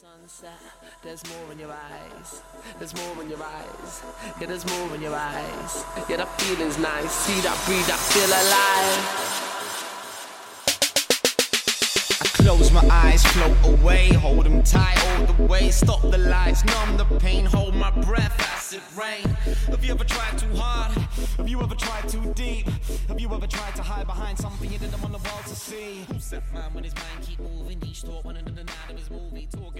sunset, there's more in your eyes. There's more in your eyes. Yeah, there's more in your eyes. Yeah, that feeling's nice. See that breathe, that feel alive. I close my eyes, float away, hold them tight all the way. Stop the lights, numb the pain, hold my breath, acid rain. Have you ever tried too hard? Have you ever tried too deep? Have you ever tried to hide behind something you didn't want the world to see? Who's that man when his mind keep moving? Each thought one another night of his movie. Talking